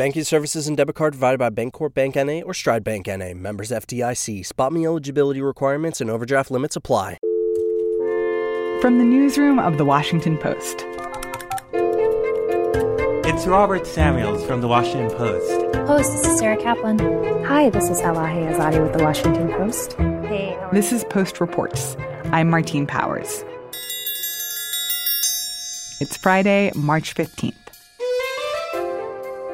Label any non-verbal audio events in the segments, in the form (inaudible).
Banking services and debit card provided by Bancorp Bank NA or Stride Bank NA. Members FDIC. Spot me eligibility requirements and overdraft limits apply. From the newsroom of The Washington Post. It's Robert Samuels from The Washington Post. Host, this is Sarah Kaplan. Hi, this is Elahe Izadi with The Washington Post. Hey. This is Post Reports. I'm Martine Powers. It's Friday, March 15th.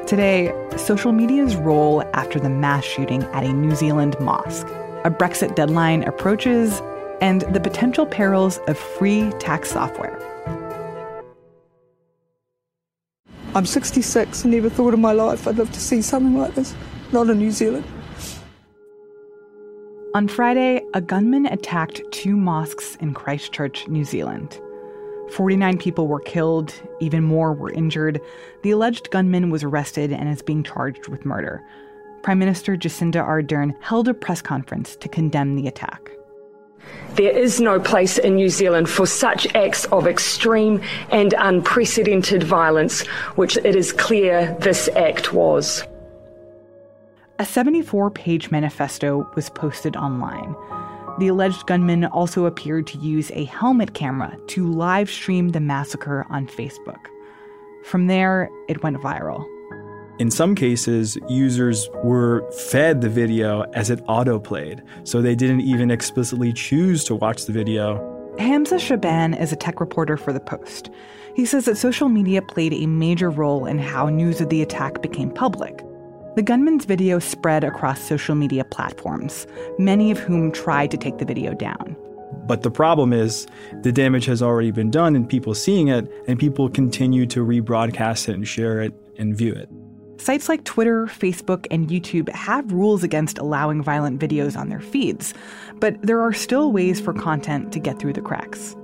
Today, social media's role after the mass shooting at a New Zealand mosque. A Brexit deadline approaches, and the potential perils of free tax software. I'm 66 and never thought in my life I'd live to see something like this. Not in New Zealand. On Friday, a gunman attacked two mosques in Christchurch, New Zealand. 49 people were killed, even more were injured. The alleged gunman was arrested and is being charged with murder. Prime Minister Jacinda Ardern held a press conference to condemn the attack. There is no place in New Zealand for such acts of extreme and unprecedented violence, which it is clear this act was. A 74 page manifesto was posted online. The alleged gunman also appeared to use a helmet camera to live stream the massacre on Facebook. From there, it went viral. In some cases, users were fed the video as it autoplayed, so they didn't even explicitly choose to watch the video. Hamza Shaban is a tech reporter for The Post. He says that social media played a major role in how news of the attack became public. The gunman's video spread across social media platforms, many of whom tried to take the video down. But the problem is the damage has already been done and people seeing it, and people continue to rebroadcast it and share it and view it. Sites like Twitter, Facebook, and YouTube have rules against allowing violent videos on their feeds, but there are still ways for content to get through the cracks.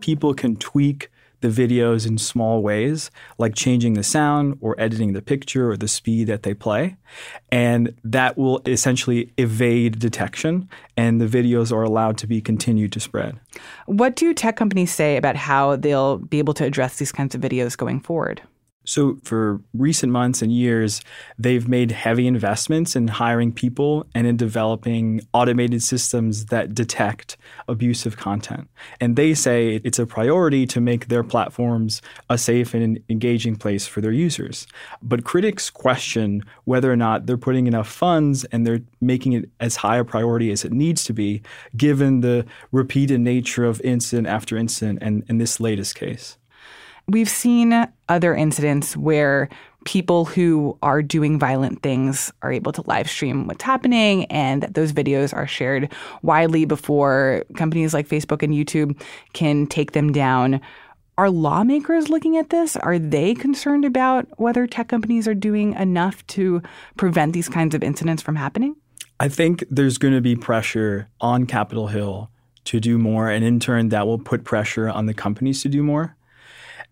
People can tweak the videos in small ways, like changing the sound or editing the picture or the speed that they play. And that will essentially evade detection, and the videos are allowed to be continued to spread. What do tech companies say about how they'll be able to address these kinds of videos going forward? So, for recent months and years, they've made heavy investments in hiring people and in developing automated systems that detect abusive content. And they say it's a priority to make their platforms a safe and engaging place for their users. But critics question whether or not they're putting enough funds and they're making it as high a priority as it needs to be, given the repeated nature of incident after incident and in this latest case. We've seen other incidents where people who are doing violent things are able to live stream what's happening and that those videos are shared widely before companies like Facebook and YouTube can take them down. Are lawmakers looking at this? Are they concerned about whether tech companies are doing enough to prevent these kinds of incidents from happening? I think there's going to be pressure on Capitol Hill to do more, and in turn, that will put pressure on the companies to do more.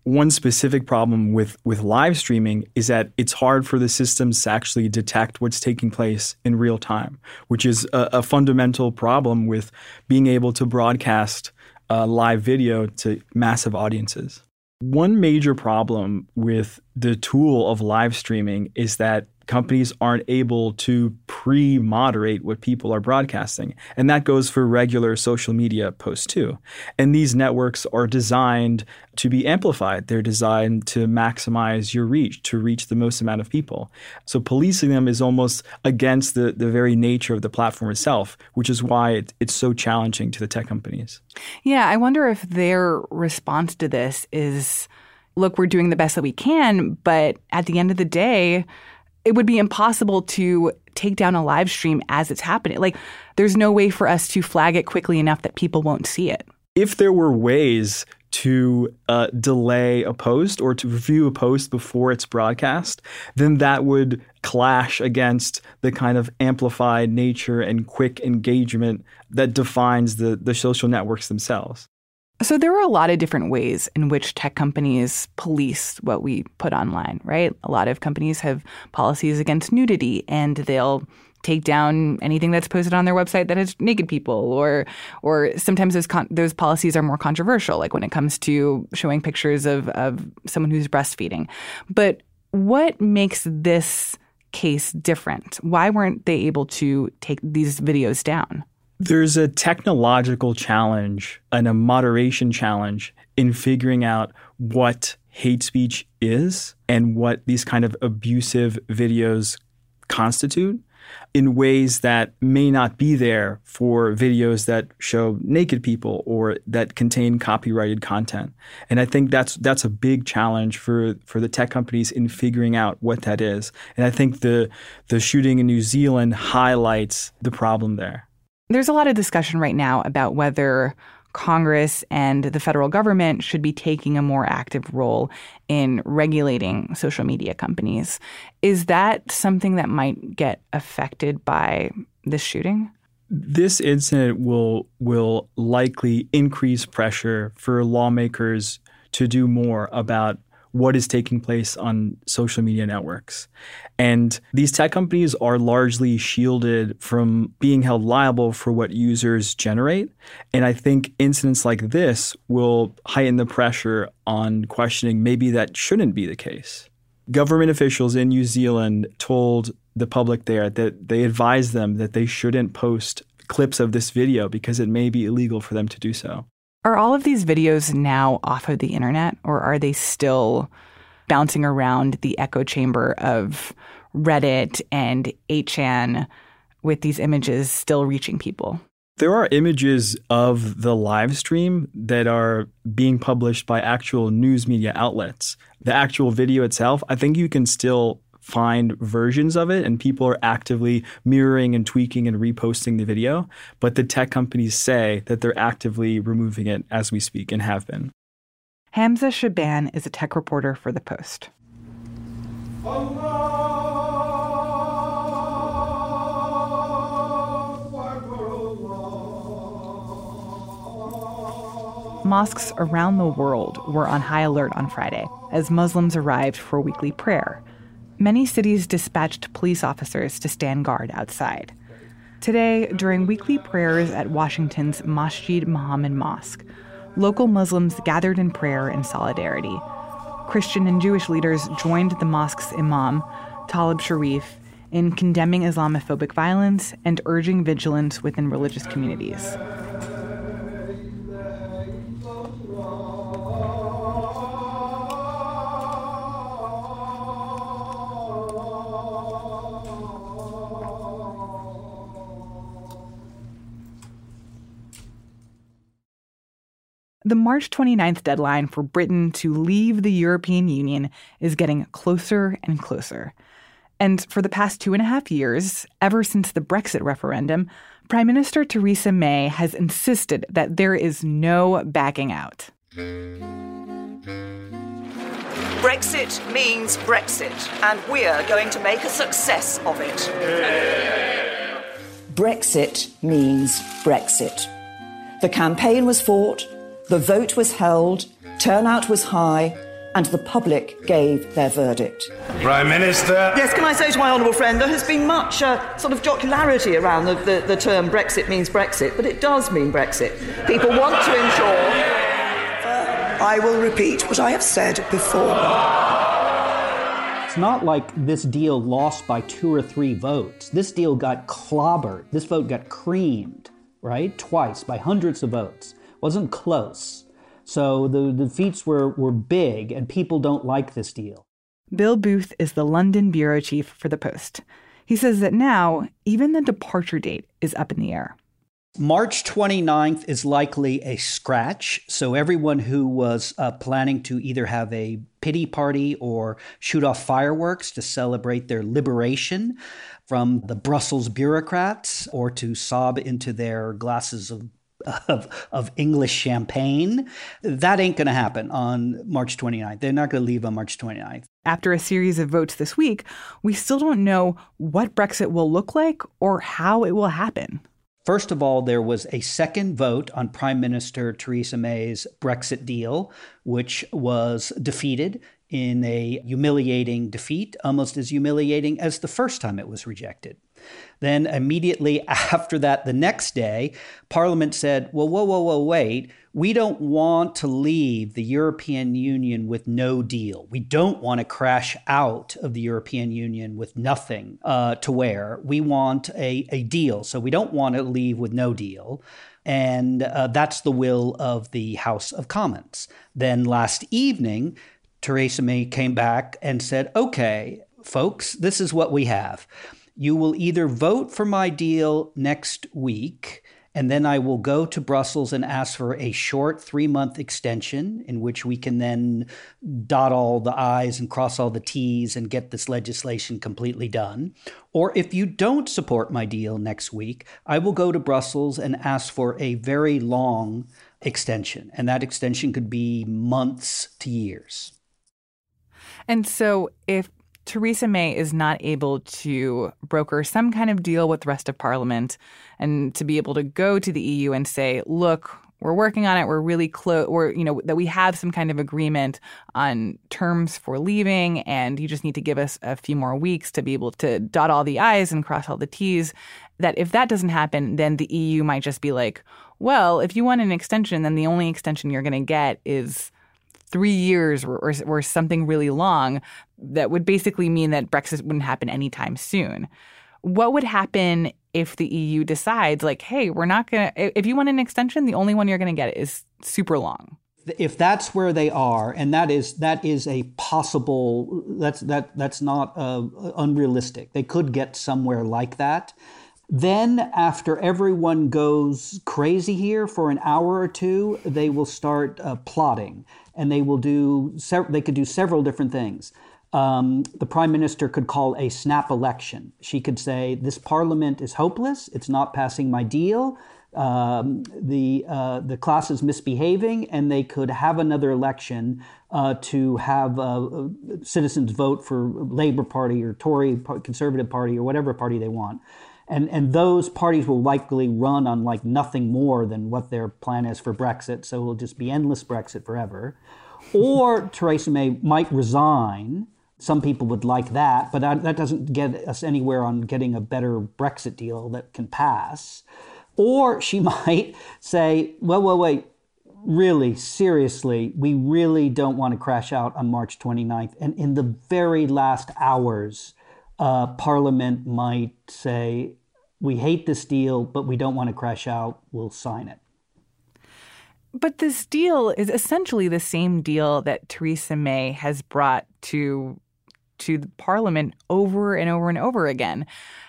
One specific problem with, with live streaming is that it's hard for the systems to actually detect what's taking place in real time, which is a, a fundamental problem with being able to broadcast uh, live video to massive audiences. One major problem with the tool of live streaming is that companies aren't able to pre moderate what people are broadcasting. And that goes for regular social media posts too. And these networks are designed to be amplified, they're designed to maximize your reach, to reach the most amount of people. So policing them is almost against the, the very nature of the platform itself, which is why it, it's so challenging to the tech companies. Yeah, I wonder if their response to this is look, we're doing the best that we can, but at the end of the day, it would be impossible to take down a live stream as it's happening. Like, there's no way for us to flag it quickly enough that people won't see it. If there were ways to uh, delay a post or to review a post before it's broadcast, then that would clash against the kind of amplified nature and quick engagement that defines the, the social networks themselves. So there are a lot of different ways in which tech companies police what we put online, right? A lot of companies have policies against nudity and they'll take down anything that's posted on their website that has naked people or or sometimes those con- those policies are more controversial like when it comes to showing pictures of of someone who's breastfeeding. But what makes this case different? Why weren't they able to take these videos down? There's a technological challenge and a moderation challenge in figuring out what hate speech is and what these kind of abusive videos constitute in ways that may not be there for videos that show naked people or that contain copyrighted content. And I think that's that's a big challenge for for the tech companies in figuring out what that is. And I think the the shooting in New Zealand highlights the problem there. There's a lot of discussion right now about whether Congress and the federal government should be taking a more active role in regulating social media companies. Is that something that might get affected by this shooting? This incident will will likely increase pressure for lawmakers to do more about what is taking place on social media networks. And these tech companies are largely shielded from being held liable for what users generate. And I think incidents like this will heighten the pressure on questioning maybe that shouldn't be the case. Government officials in New Zealand told the public there that they advised them that they shouldn't post clips of this video because it may be illegal for them to do so. Are all of these videos now off of the internet, or are they still bouncing around the echo chamber of Reddit and 8chan with these images still reaching people? There are images of the live stream that are being published by actual news media outlets. The actual video itself, I think you can still find versions of it and people are actively mirroring and tweaking and reposting the video. But the tech companies say that they're actively removing it as we speak and have been. Hamza Shaban is a tech reporter for The Post. Mosques around the world were on high alert on Friday as Muslims arrived for weekly prayer many cities dispatched police officers to stand guard outside. Today, during weekly prayers at Washington's Masjid Muhammad Mosque, local Muslims gathered in prayer in solidarity. Christian and Jewish leaders joined the mosque's imam, Talib Shareef, in condemning Islamophobic violence and urging vigilance within religious communities. The March 29th deadline for Britain to leave the European Union is getting closer and closer. And for the past two and a half years, ever since the Brexit referendum, Prime Minister Theresa May has insisted that there is no backing out. Brexit means Brexit, and we're going to make a success of it. Brexit means Brexit. The campaign was fought, the vote was held, turnout was high, and the public gave their verdict. Prime Minister. Yes, can I say to my honourable friend, there has been much uh, sort of jocularity around the, the, the term Brexit means Brexit, but it does mean Brexit. People want to ensure. I will repeat what I have said before. It's not like this deal lost by two or three votes. This deal got clobbered. This vote got creamed, right? Twice by hundreds of votes wasn't close. So the defeats were, were big, and people don't like this deal. Bill Booth is the London bureau chief for The Post. He says that now, even the departure date is up in the air. March 29th is likely a scratch. So, everyone who was uh, planning to either have a pity party or shoot off fireworks to celebrate their liberation from the Brussels bureaucrats or to sob into their glasses of of, of English champagne. That ain't going to happen on March 29th. They're not going to leave on March 29th. After a series of votes this week, we still don't know what Brexit will look like or how it will happen. First of all, there was a second vote on Prime Minister Theresa May's Brexit deal, which was defeated in a humiliating defeat, almost as humiliating as the first time it was rejected. Then, immediately (laughs) after that, the next day, Parliament said, Well, whoa, whoa, whoa, wait. We don't want to leave the European Union with no deal. We don't want to crash out of the European Union with nothing uh, to wear. We want a, a deal. So we don't want to leave with no deal. And uh, that's the will of the House of Commons. Then last evening, Theresa May came back and said, okay, folks, this is what we have. You will either vote for my deal next week, and then I will go to Brussels and ask for a short three month extension in which we can then dot all the I's and cross all the T's and get this legislation completely done. Or if you don't support my deal next week, I will go to Brussels and ask for a very long extension. And that extension could be months to years. And so if Theresa May is not able to broker some kind of deal with the rest of Parliament and to be able to go to the EU and say, look, we're working on it. We're really close. We're, you know, that we have some kind of agreement on terms for leaving, and you just need to give us a few more weeks to be able to dot all the I's and cross all the T's. That if that doesn't happen, then the EU might just be like, well, if you want an extension, then the only extension you're going to get is three years or, or, or something really long that would basically mean that Brexit wouldn't happen anytime soon. What would happen if the EU decides, like, hey, we're not going to, if you want an extension, the only one you're going to get is super long? If that's where they are, and that is that is a possible that's that that's not uh, unrealistic. They could get somewhere like that. Then, after everyone goes crazy here for an hour or two, they will start uh, plotting and they will do they could do several different things. Um, the prime minister could call a snap election. She could say, "This parliament is hopeless. It's not passing my deal. Um, the uh, the class is misbehaving," and they could have another election uh, to have uh, citizens vote for Labour Party or Tory Conservative Party or whatever party they want and and those parties will likely run on like nothing more than what their plan is for Brexit. So it will just be endless Brexit forever. Or (laughs) Theresa May might resign. Some people would like that, but that, that doesn't get us anywhere on getting a better Brexit deal that can pass. Or she (laughs) might say, well, well, wait, really, seriously, we really don't want to crash out on March 29th. And in the very last hours, uh, Parliament might say, we hate this deal, but we don't want to crash out. We'll sign it. But this deal is essentially the same deal that Theresa May has brought to to the Parliament over and over and over again.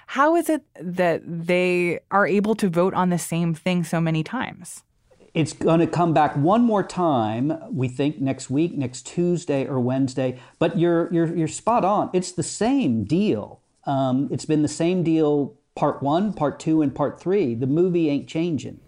How is it that they are able to vote on the same thing so many times? It's going to come back one more time. We think next week, next Tuesday or Wednesday. But you're you're you're spot on. It's the same deal. Um, it's been the same deal part one, part two, and part three. The movie ain't changing.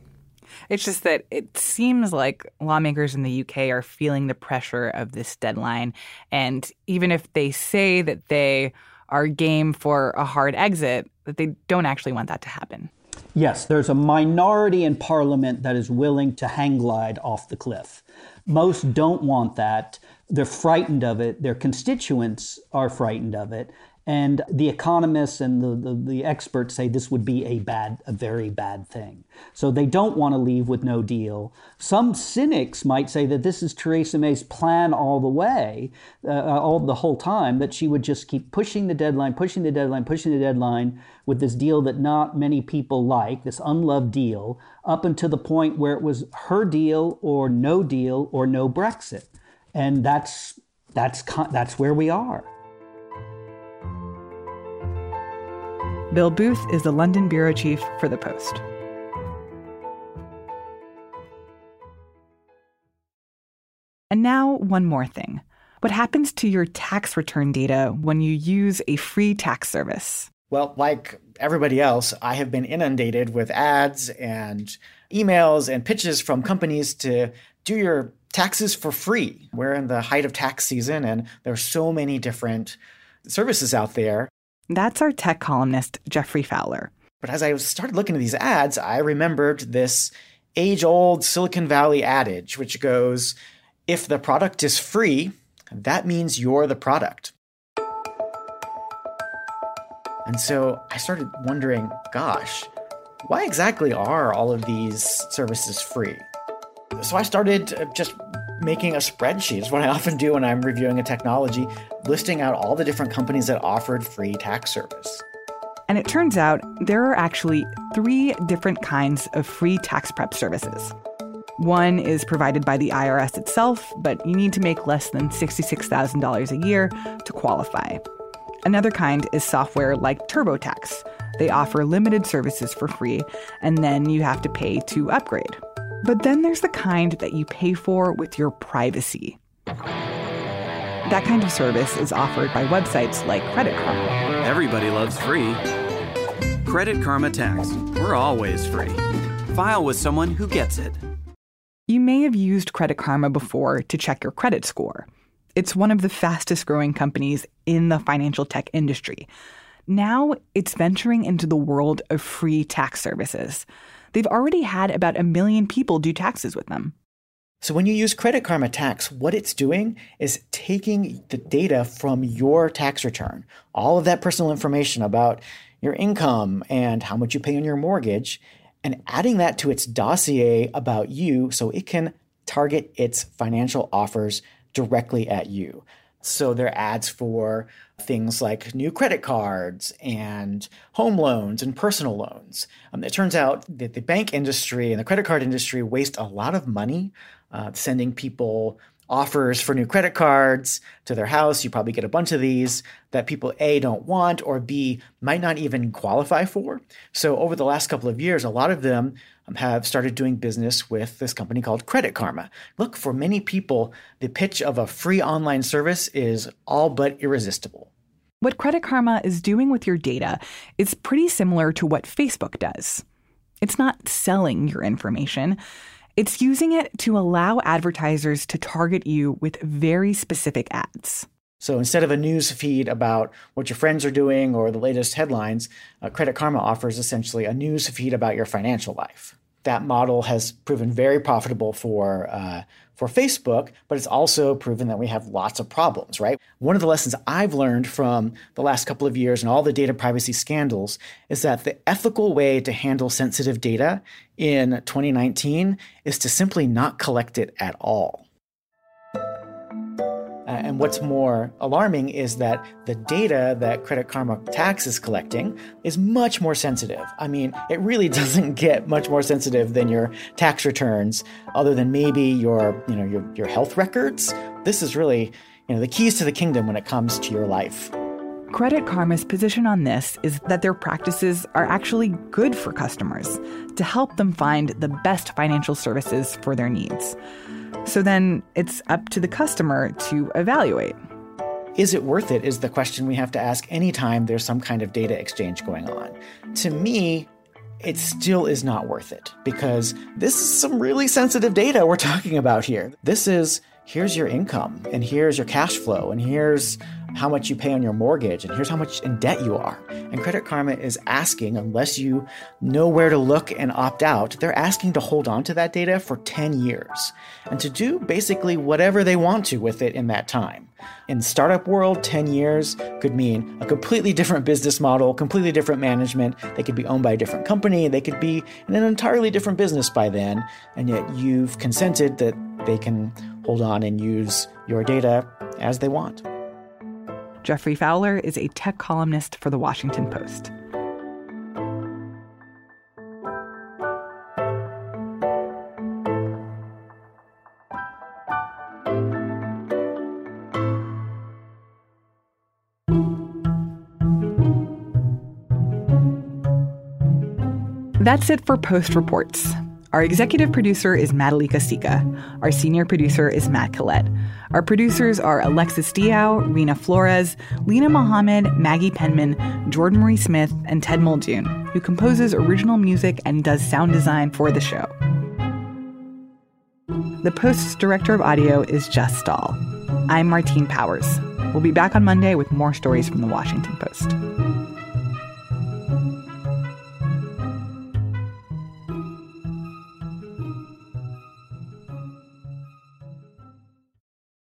It's just that it seems like lawmakers in the UK are feeling the pressure of this deadline. And even if they say that they are game for a hard exit, that they don't actually want that to happen. Yes, there's a minority in parliament that is willing to hang glide off the cliff. Most don't want that. They're frightened of it. Their constituents are frightened of it. And the economists and the, the, the, experts say this would be a bad, a very bad thing. So they don't want to leave with no deal. Some cynics might say that this is Theresa May's plan all the way, uh, all the whole time, that she would just keep pushing the deadline, pushing the deadline, pushing the deadline with this deal that not many people like, this unloved deal, up until the point where it was her deal or no deal or no Brexit. And that's, that's, that's where we are. Bill Booth is the London bureau chief for The Post. And now, one more thing. What happens to your tax return data when you use a free tax service? Well, like everybody else, I have been inundated with ads and emails and pitches from companies to do your taxes for free. We're in the height of tax season, and there are so many different services out there. That's our tech columnist, Geoffrey Fowler. But as I started looking at these ads, I remembered this age old Silicon Valley adage, which goes if the product is free, that means you're the product. And so I started wondering gosh, why exactly are all of these services free? So I started uh, just making a spreadsheet. It's what I often do when I'm reviewing a technology, listing out all the different companies that offered free tax service. And it turns out there are actually three different kinds of free tax prep services. One is provided by the IRS itself, but you need to make less than $66,000 a year to qualify. Another kind is software like TurboTax. They offer limited services for free, and then you have to pay to upgrade. But then there's the kind that you pay for with your privacy. That kind of service is offered by websites like Credit Karma. Everybody loves free. Credit Karma Tax. We're always free. File with someone who gets it. You may have used Credit Karma before to check your credit score. It's one of the fastest growing companies in the financial tech industry. Now it's venturing into the world of free tax services. They've already had about a million people do taxes with them. So when you use Credit Karma Tax, what it's doing is taking the data from your tax return, all of that personal information about your income and how much you pay on your mortgage, and adding that to its dossier about you so it can target its financial offers directly at you. So there are ads for things like new credit cards and home loans and personal loans. Um, it turns out that the bank industry and the credit card industry waste a lot of money uh, sending people offers for new credit cards to their house. You probably get a bunch of these that people A don't want or B might not even qualify for. So over the last couple of years, a lot of them have started doing business with this company called Credit Karma. Look, for many people, the pitch of a free online service is all but irresistible. What Credit Karma is doing with your data is pretty similar to what Facebook does. It's not selling your information. It's using it to allow advertisers to target you with very specific ads. So instead of a news feed about what your friends are doing or the latest headlines, uh, Credit Karma offers essentially a news feed about your financial life. That model has proven very profitable for uh, for Facebook, but it's also proven that we have lots of problems, right? One of the lessons I've learned from the last couple of years and all the data privacy scandals is that the ethical way to handle sensitive data in 2019 is to simply not collect it at all. Uh, and what's more alarming is that the data that Credit Karma Tax is collecting is much more sensitive. I mean, it really (laughs) doesn't get much more sensitive than your tax returns, other than maybe your, you know, your, your health records. This is really, you know, the keys to the kingdom when it comes to your life. Credit Karma's position on this is that their practices are actually good for customers to help them find the best financial services for their needs. So then it's up to the customer to evaluate. Is it worth it? Is the question we have to ask anytime there's some kind of data exchange going on. To me, it still is not worth it because this is some really sensitive data we're talking about here. This is here's your income, and here's your cash flow, and here's how much you pay on your mortgage, and here's how much in debt you are. And Credit Karma is asking, unless you know where to look and opt out, they're asking to hold on to that data for 10 years and to do basically whatever they want to with it in that time. In startup world, 10 years could mean a completely different business model, completely different management. They could be owned by a different company. They could be in an entirely different business by then. And yet you've consented that they can hold on and use your data as they want. Geoffrey Fowler is a tech columnist for The Washington Post. That's it for Post Reports. Our executive producer is Madhulika Sikka. Our senior producer is Matt Collette. Our producers are Alexis Diao, Reena Flores, Linah Mohammad, Maggie Penman, Jordan Marie Smith, and Ted Muldoon, who composes original music and does sound design for the show. The Post's director of audio is Jess Stahl. I'm Martine Powers. We'll be back on Monday with more stories from the Washington Post.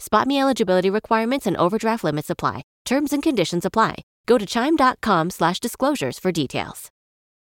Spot me eligibility requirements and overdraft limits apply. Terms and conditions apply. Go to chime.com slash disclosures for details.